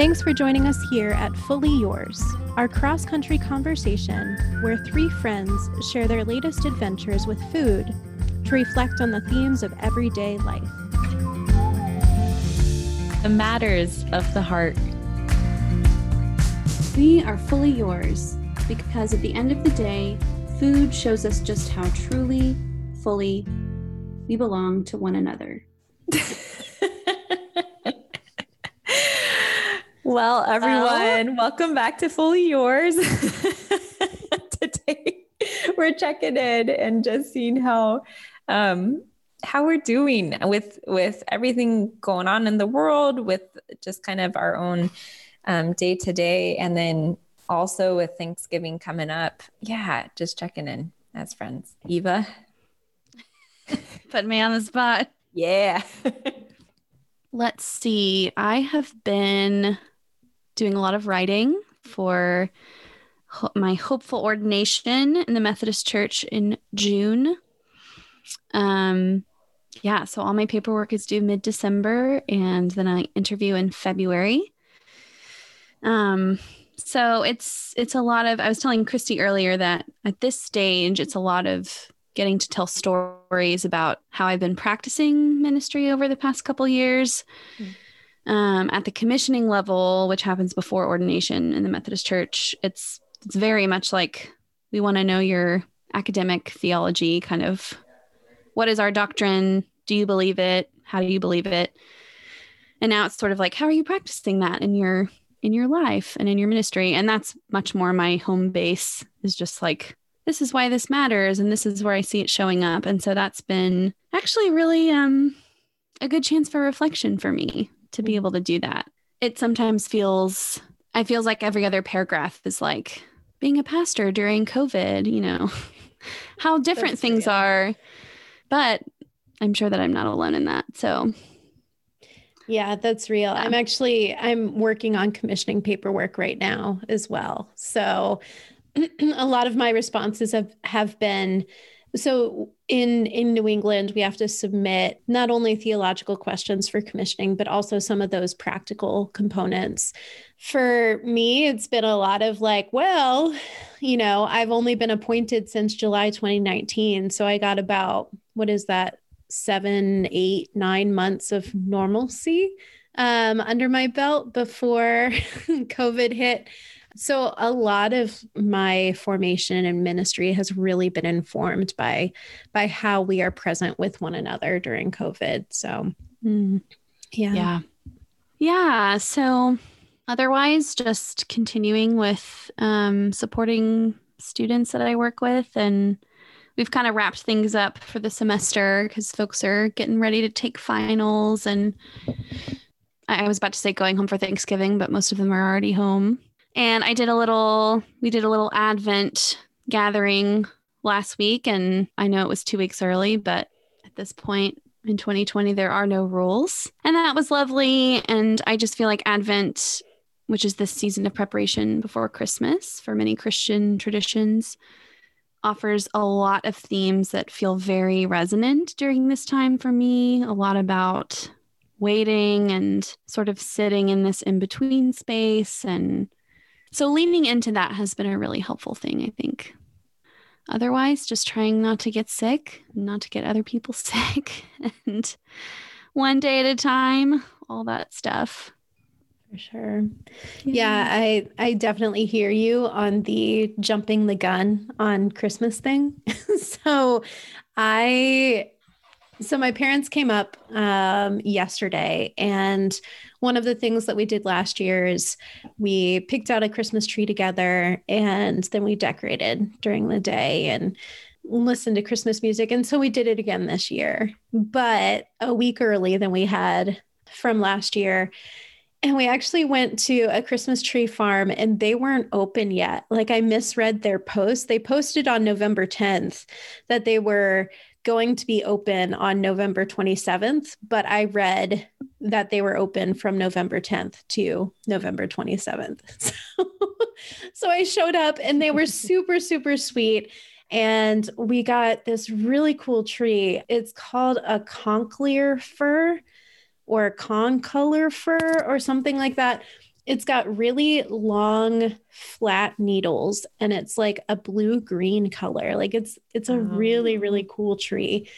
Thanks for joining us here at Fully Yours, our cross country conversation where three friends share their latest adventures with food to reflect on the themes of everyday life. The matters of the heart. We are fully yours because at the end of the day, food shows us just how truly, fully we belong to one another. well, everyone, well, welcome back to Fully Yours. Today, we're checking in and just seeing how um, how we're doing with with everything going on in the world, with just kind of our own day to day, and then also with Thanksgiving coming up. Yeah, just checking in as friends. Eva, put me on the spot. Yeah. Let's see. I have been doing a lot of writing for my hopeful ordination in the Methodist Church in June. Um, yeah, so all my paperwork is due mid December, and then I interview in February. Um, so it's it's a lot of. I was telling Christy earlier that at this stage, it's a lot of getting to tell stories about how I've been practicing ministry over the past couple years. Mm. Um, at the commissioning level, which happens before ordination in the Methodist Church, it's it's very much like we want to know your academic theology, kind of what is our doctrine? Do you believe it? How do you believe it? And now it's sort of like, how are you practicing that in your in your life and in your ministry? And that's much more my home base is just like, this is why this matters and this is where I see it showing up. And so that's been actually really um a good chance for reflection for me to be able to do that. It sometimes feels I feels like every other paragraph is like being a pastor during COVID, you know, how different things are. But I'm sure that I'm not alone in that. So yeah, that's real. Yeah. I'm actually I'm working on commissioning paperwork right now as well. So a lot of my responses have have been so in in New England, we have to submit not only theological questions for commissioning, but also some of those practical components. For me, it's been a lot of like, well, you know, I've only been appointed since July 2019, so I got about what is that, seven, eight, nine months of normalcy um, under my belt before COVID hit. So, a lot of my formation and ministry has really been informed by by how we are present with one another during COVID. So, mm. yeah. Yeah. Yeah. So, otherwise, just continuing with um, supporting students that I work with. And we've kind of wrapped things up for the semester because folks are getting ready to take finals. And I was about to say going home for Thanksgiving, but most of them are already home. And I did a little, we did a little Advent gathering last week. And I know it was two weeks early, but at this point in 2020, there are no rules. And that was lovely. And I just feel like Advent, which is this season of preparation before Christmas for many Christian traditions, offers a lot of themes that feel very resonant during this time for me. A lot about waiting and sort of sitting in this in between space and so leaning into that has been a really helpful thing, I think. Otherwise, just trying not to get sick, not to get other people sick, and one day at a time, all that stuff. For sure. Yeah. yeah, I I definitely hear you on the jumping the gun on Christmas thing. so I so my parents came up um, yesterday, and one of the things that we did last year is we picked out a Christmas tree together, and then we decorated during the day and listened to Christmas music. And so we did it again this year, but a week early than we had from last year. And we actually went to a Christmas tree farm and they weren't open yet. Like I misread their post. They posted on November 10th that they were going to be open on November 27th, but I read that they were open from November 10th to November 27th. So, so I showed up and they were super, super sweet. And we got this really cool tree. It's called a concolor fir or a concolor fir or something like that it's got really long flat needles and it's like a blue green color. Like it's it's a really really Oh. cool tree.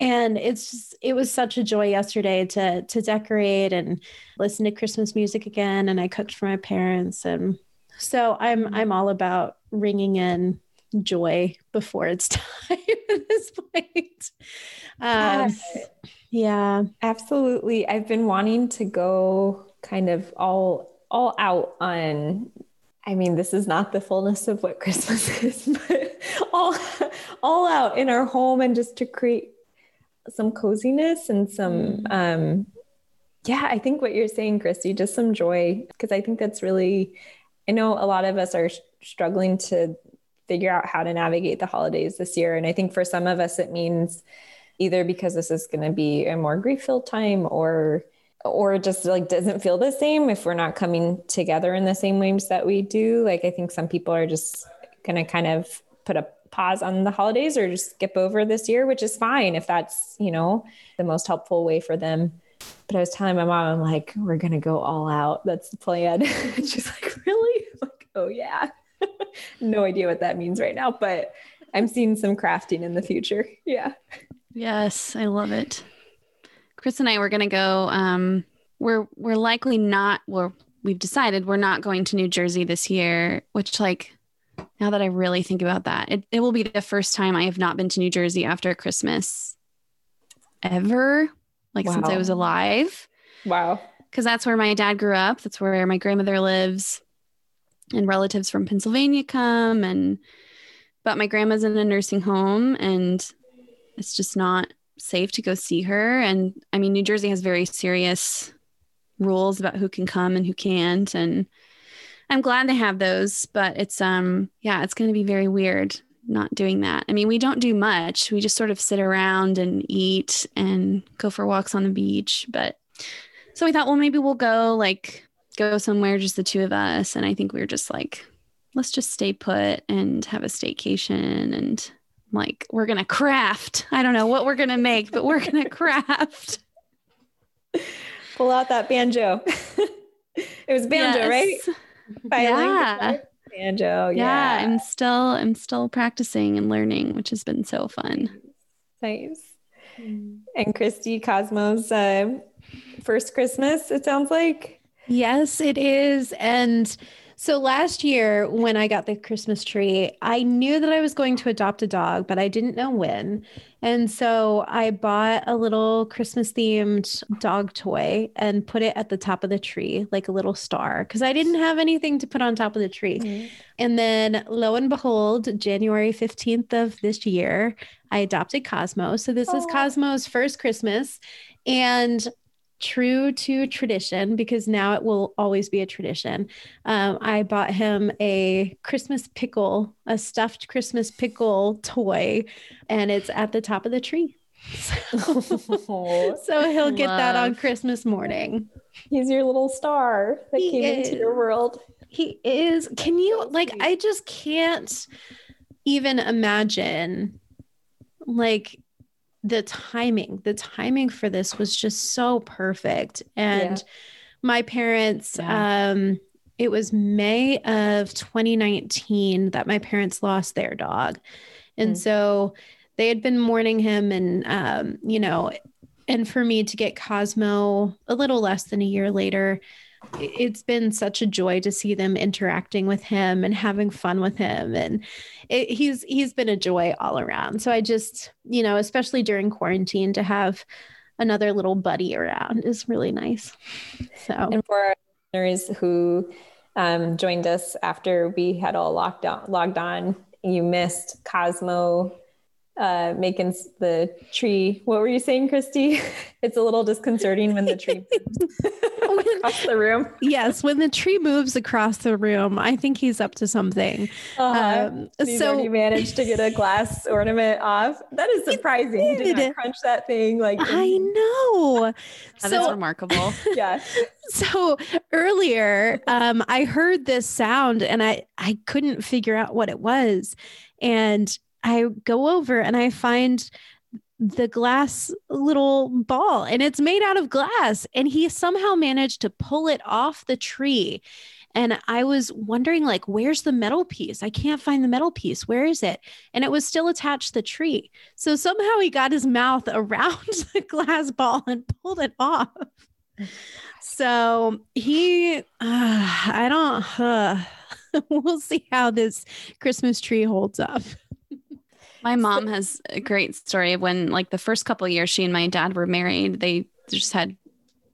And it's just, it was such a joy yesterday to to decorate and listen to Christmas music again and I cooked for my parents and so I'm I'm all about ringing in joy before it's time at this point. Um, Yes. yeah. Absolutely. I've been wanting to go kind of all all out on I mean, this is not the fullness of what Christmas is, but all all out in our home and just to create some coziness and some um yeah, I think what you're saying, Christy, just some joy because I think that's really I know a lot of us are struggling to figure out how to navigate the holidays this year and I think for some of us it means either because this is going to be a more grief filled time or or just like doesn't feel the same if we're not coming together in the same ways that we do. Like i think some people are just going to kind of put a pause on the holidays or just skip over this year which is fine if that's you know the most helpful way for them. But i was telling my mom i'm like we're going to go all out. That's the plan. She's like really? I'm like oh yeah. No idea what that means right now but i'm seeing some crafting in the future. Yeah. Yes, I love it. Chris and I were gonna go. Um, we're we're likely not. Well, we've decided we're not going to New Jersey this year. Which, like, now that I really think about that, it, it will be the first time I have not been to New Jersey after Christmas ever. Like since I was alive, wow because that's where my dad grew up. That's where my grandmother lives, and relatives from Pennsylvania come. And but my grandma's in a nursing home, and it's just not safe to go see her. And I mean, New Jersey has very serious rules about who can come and who can't. And I'm glad they have those, but it's um yeah, it's going to be very weird not doing that. I mean, we don't do much. We just sort of sit around and eat and go for walks on the beach, but so we thought, well, maybe we'll go like go somewhere just the two of us and I think we were just like let's just stay put and have a staycation and like we're gonna craft. I don't know what we're gonna make, but we're gonna craft. pull out that banjo. it was banjo, Yes. right? Violin, Yeah. Banjo. Yeah. Yeah. I'm still I'm still practicing and learning, which has been so fun. nice. And Christy Cosmo's uh, first Christmas, it sounds like. Yes, it is. And so last year, when I got the Christmas tree, I knew that I was going to adopt a dog, but I didn't know when. And so I bought a little Christmas themed dog toy and put it at the top of the tree, like a little star, because I didn't have anything to put on top of the tree. Mm-hmm. And then lo and behold, January 15th of this year, I adopted Cosmo. So this is Cosmo's first Christmas. And true to tradition, because now it will always be a tradition, um, I bought him a Christmas pickle, a stuffed Christmas pickle toy, and it's at the top of the tree. Oh, So he'll get that on Christmas morning. he's your little star that He came into your world. He is. Can you so like? I just can't even imagine like the timing. The timing for this was just so perfect. And Yeah. my parents, Yeah. um, it was May of 2019 that my parents lost their dog. And Mm. so they had been mourning him and um, you know, and for me to get Cosmo a little less than a year later, it's been such a joy to see them interacting with him and having fun with him. And it, he's he's been a joy all around. So i just you know especially during quarantine to have another little buddy around is really nice. So. And for our listeners who um, joined us after we had all locked on, logged on, you missed Cosmo uh, making the tree. What were you saying, Christy? It's a little disconcerting when the tree moves across the room. yes when the tree moves across the room i think he's up to something Uh-huh. um, he's so already managed to get a glass ornament off. That is surprising. He did did. not crunch that thing like i know That is so remarkable. yeah. so earlier um i heard this sound and i i couldn't figure out what it was and i go over and i find the glass little ball and it's made out of glass. And he somehow managed to pull it off the tree. And I was wondering, like, where's the metal piece? I can't find the metal piece. Where is it? And it was still attached to the tree. So somehow he got his mouth around the glass ball and pulled it off. So he, uh, I don't, uh, we'll see how this Christmas tree holds up. My mom has a great story of when, like, the first couple years she and my dad were married, they just had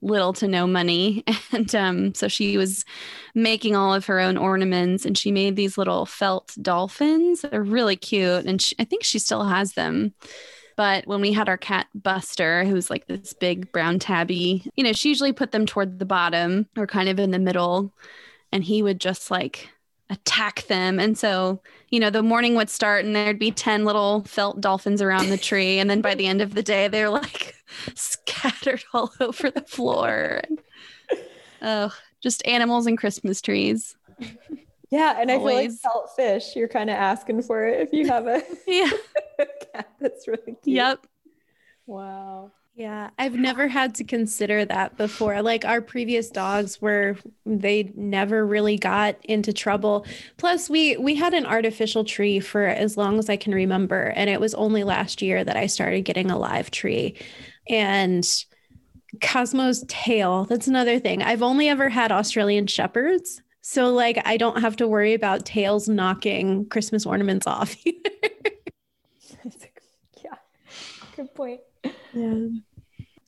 little to no money. And um, so she was making all of her own ornaments and she made these little felt dolphins. They're really cute. And she, I think she still has them. But when we had our cat Buster, who's like this big brown tabby, you know, she usually put them toward the bottom or kind of in the middle. And he would just like attack them. And so, you know, the morning would start and there'd be 10 little felt dolphins around the tree. And then by the end of the day, they're like scattered all over the floor. Oh, just animals and Christmas trees. Yeah, and Always. I feel like felt fish. You're kind of asking for it if you have a yeah cat that's really cute. Yep. Wow. Yeah, I've never had to consider that before. Like our previous dogs were they never really got into trouble. Plus we we had an artificial tree for as long as I can remember and it was only last year that I started getting a live tree. And Cosmo's tail, that's another thing. I've only ever had Australian shepherds. So like I don't have to worry about tails knocking Christmas ornaments off yeah. Good point. Yeah.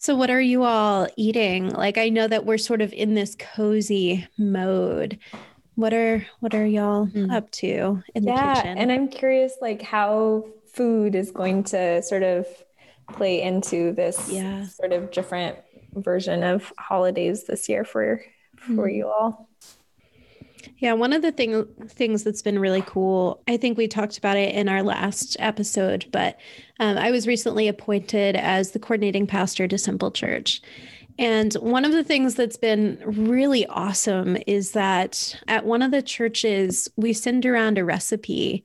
So, what are you all eating? Like, I know that we're sort of in this cozy mode. What are what are y'all mm. up to in yeah, the kitchen? and I'm curious, like, how food is going to sort of play into this yeah. sort of different version of holidays this year for for mm. you all. Yeah, one of the thing, things that's been really cool, I think we talked about it in our last episode, but um, I was recently appointed as the coordinating pastor to Simple Church. And one of the things that's been really awesome is that at one of the churches, we send around a recipe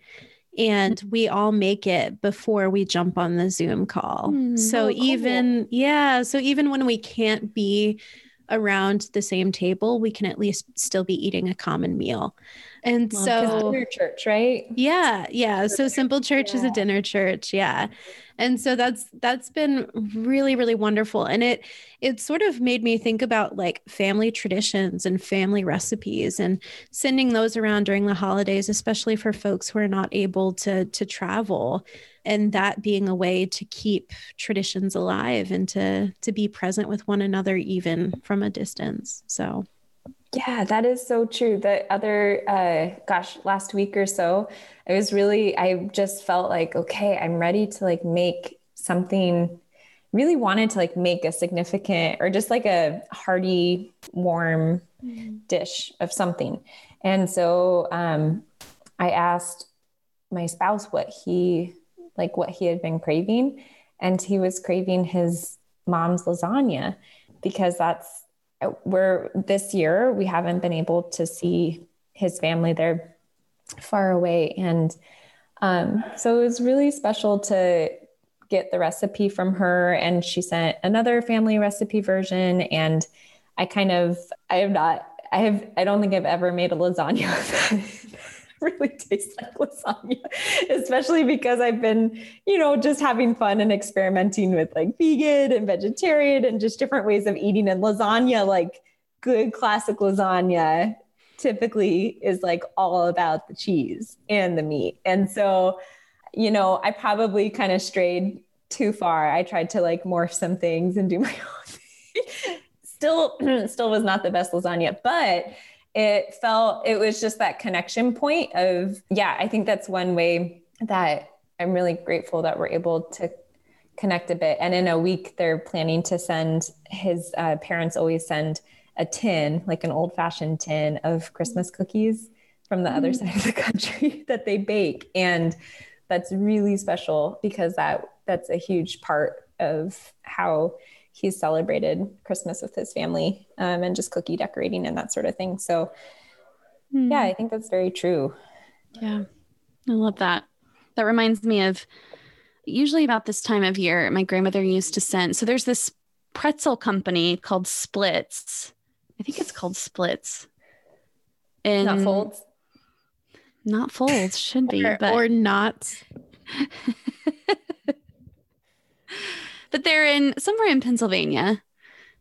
and we all make it before we jump on the Zoom call. Mm, so oh, even, cool. yeah, so even when we can't be around the same table, we can at least still be eating a common meal. And well, so dinner church, right? Yeah, yeah. So Simple Church yeah. is a dinner church, yeah. And so that's that's been really really wonderful and it it sort of made me think about like family traditions and family recipes and sending those around during the holidays especially for folks who are not able to to travel and that being a way to keep traditions alive and to to be present with one another even from a distance. So yeah that is so true. The other uh gosh last week or so i was really i just felt like okay i'm ready to like make something really wanted to like make a significant or just like a hearty warm mm. dish of something. And so um i asked my spouse what he like what he had been craving. And he was craving his mom's lasagna because that's where this year we haven't been able to see his family. They're far away. And um, so it was really special to get the recipe from her. And she sent another family recipe version. And I kind of, I have not, I have, I don't think I've ever made a lasagna really tastes like lasagna, especially because I've been, you know, just having fun and experimenting with like vegan and vegetarian and just different ways of eating. And lasagna, like good classic lasagna, typically is like all about the cheese and the meat. And so, you know, I probably kind of strayed too far. I tried to like morph some things and do my own thing. still, still was not the best lasagna, but it felt it was just that connection point of yeah i think that's one way that i'm really grateful that we're able to connect a bit and in a week they're planning to send his uh, parents always send a tin like an old fashioned tin of christmas cookies from the mm-hmm. other side of the country that they bake and that's really special because that that's a huge part of how he's celebrated Christmas with his family um, and just cookie decorating and that sort of thing. So, mm. yeah, I think that's very true. Yeah, I love that. That reminds me of usually about this time of year, my grandmother used to send. So there's this pretzel company called Splits. I think it's called Splits. And not folds. Not folds, should be, or, but or not. but they're in somewhere in Pennsylvania.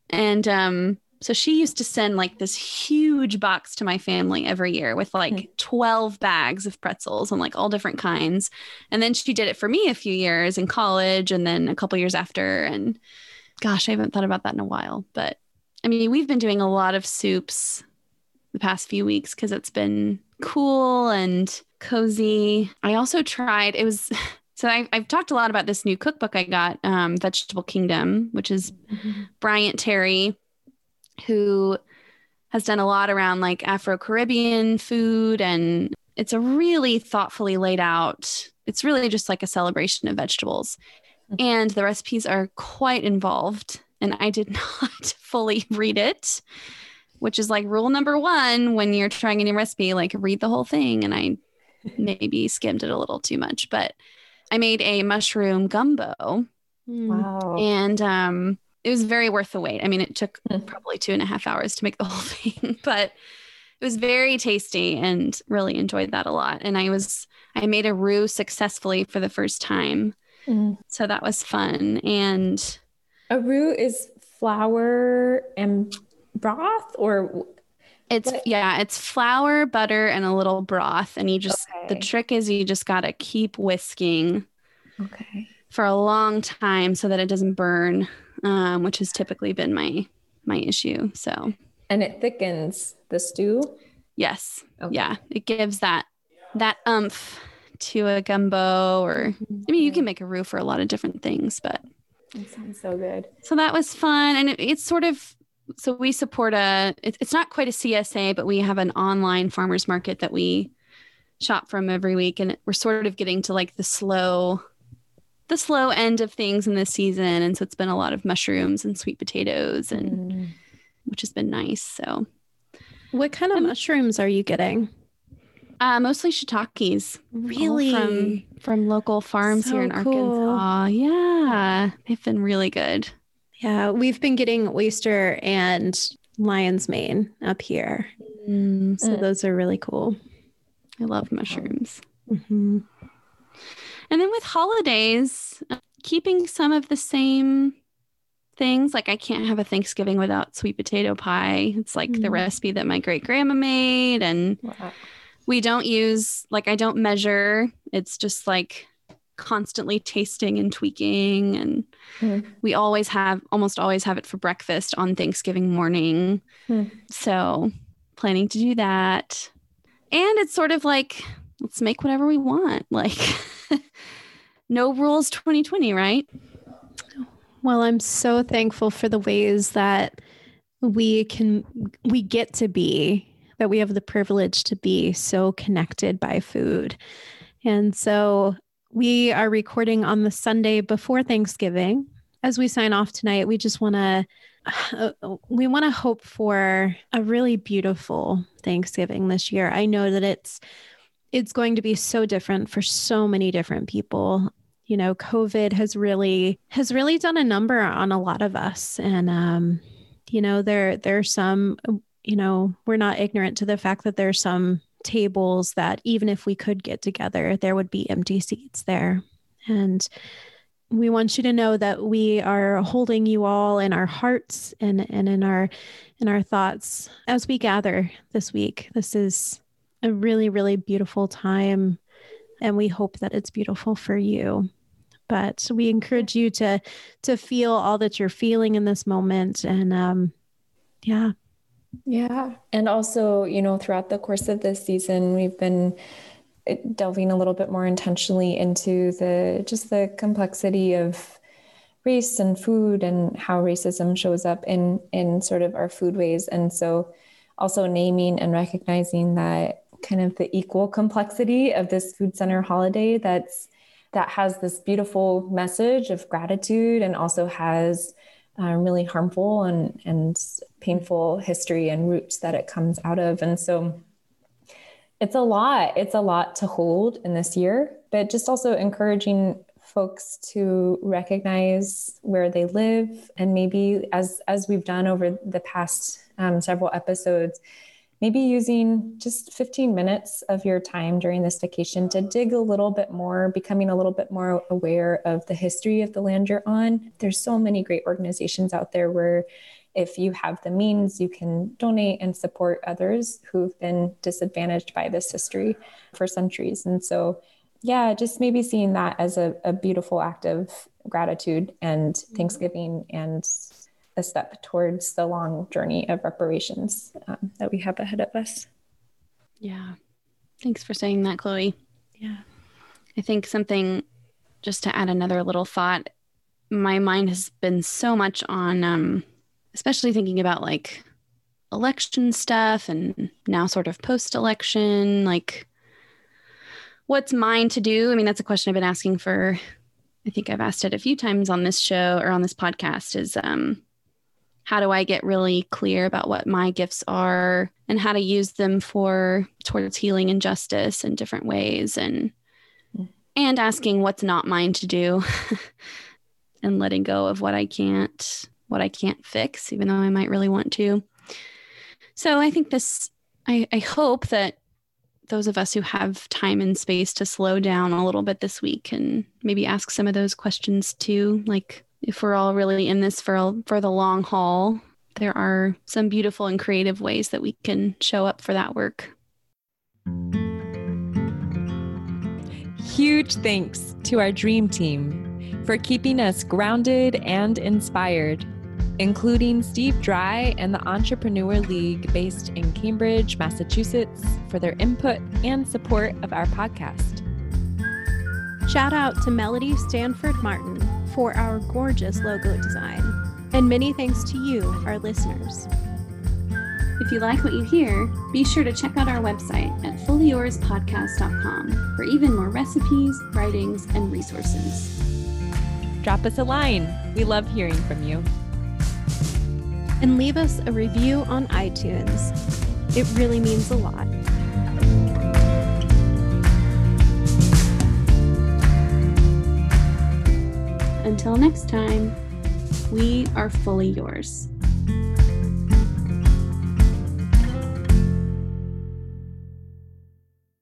And um, so she used to send like this huge box to my family every year with like mm-hmm. 12 bags of pretzels and like all different kinds. And then she did it for me a few years in college and then a couple years after. And gosh, I haven't thought about that in a while. But I mean, we've been doing a lot of soups the past few weeks because it's been cool and cozy. I also tried, it was. So I, have talked a lot about this new cookbook I got, um, Vegetable Kingdom, which is mm-hmm. Bryant Terry who has done a lot around like Afro Caribbean food. And it's a really thoughtfully laid out, it's really just like a celebration of vegetables. Mm-hmm. And the recipes are quite involved. And I did not fully read it, which is like rule number one when you're trying a new recipe, like read the whole thing. And I maybe skimmed it a little too much, but I made a mushroom gumbo. Wow. And um, it was very worth the wait. I mean, it took mm. probably two and a half hours to make the whole thing, but it was very tasty and really enjoyed that a lot. And I was, I made a roux successfully for the first time. Mm. So that was fun. And a roux is flour and broth or it's what? yeah, it's flour, butter, and a little broth. And you just okay. the trick is you just gotta keep whisking. Okay. For a long time so that it doesn't burn um, which has typically been my my issue. So and it thickens the stew. Yes. Okay. Yeah. It gives that that umph to a gumbo or I mean you can make a roux for a lot of different things, but it sounds so good. So that was fun. And it, it's sort of so we support a it, it's not quite a CSA, but we have an online farmers market that we shop from every week and we're sort of getting to like the slow the slow end of things in this season. And so it's been a lot of mushrooms and sweet potatoes and mm. which has been nice. So what kind of mushrooms are you getting? Uh, mostly shiitakes. Really? From from local farms so here in cool. Arkansas. Yeah. They've been really good. Yeah. We've been getting oyster and lion's mane up here. Mm. So those are really cool. I love mushrooms. Mm-hmm. And then with holidays, keeping some of the same things. Like I can't have a Thanksgiving without sweet potato pie. It's like mm. the recipe that my great grandma made. And wow. we don't use, like, I don't measure. It's just like constantly tasting and tweaking. And mm. we always have, almost always have it for breakfast on Thanksgiving morning. Mm. So planning to do that. And it's sort of like, let's make whatever we want. Like, no rules 2020, right? Well, I'm so thankful for the ways that we can, we get to be, that we have the privilege to be so connected by food. And so we are recording on the Sunday before Thanksgiving. As we sign off tonight, we just want to we want to hope for a really beautiful Thanksgiving this year. I know that it's it's going to be so different for so many different people you know covid has really has really done a number on a lot of us and um you know there there's some you know we're not ignorant to the fact that there's some tables that even if we could get together there would be empty seats there and we want you to know that we are holding you all in our hearts and and in our in our thoughts as we gather this week this is a really, really beautiful time. And we hope that it's beautiful for you. But we encourage you to to feel all that you're feeling in this moment. And um, yeah. Yeah. And also, you know, throughout the course of this season, we've been uh, delving a little bit more intentionally into the just the complexity of race and food and how racism shows up in in sort of our foodways and so also naming and recognizing that kind of the equal complexity of this food center holiday that's that has this beautiful message of gratitude and also has um, really harmful and and painful history and roots that it comes out of. And so it's a lot it's a lot to hold in this year but just also encouraging folks to recognize where they live. And maybe as as we've done over the past um, several episodes maybe using just 15 minutes of your time during this vacation to dig a little bit more, becoming a little bit more aware of the history of the land you're on. There's so many great organizations out there where if you have the means, you can donate and support others who've been disadvantaged by this history for centuries. And so, yeah, just maybe seeing that as a, a beautiful act of gratitude and mm-hmm. thanksgiving and a step towards the long journey of reparations um, that we have ahead of us. Yeah. Thanks for saying that, Chloe. Yeah. I think something, just to add another little thought, my mind has been so much on, um, especially thinking about like election stuff and now sort of post election, like what's mine to do? I mean, that's a question I've been asking for, I think I've asked it a few times on this show or on this podcast is, um, how do I get really clear about what my gifts are and how to use them for towards healing and justice in different ways and and asking what's not mine to do and letting go of what I can't what I can't fix even though I might really want to. So I think this I, I hope that those of us who have time and space to slow down a little bit this week and maybe ask some of those questions too like if we're all really in this for for the long haul, there are some beautiful and creative ways that we can show up for that work. Huge thanks to our dream team for keeping us grounded and inspired, including Steve Dry and the Entrepreneur League based in Cambridge, Massachusetts, for their input and support of our podcast. Shout out to Melody Stanford Martin for our gorgeous logo design. And many thanks to you, our listeners. If you like what you hear, be sure to check out our website at fullyyourspodcast.com for even more recipes, writings, and resources. Drop us a line. We love hearing from you. And leave us a review on iTunes. It really means a lot. Until next time, we are fully yours.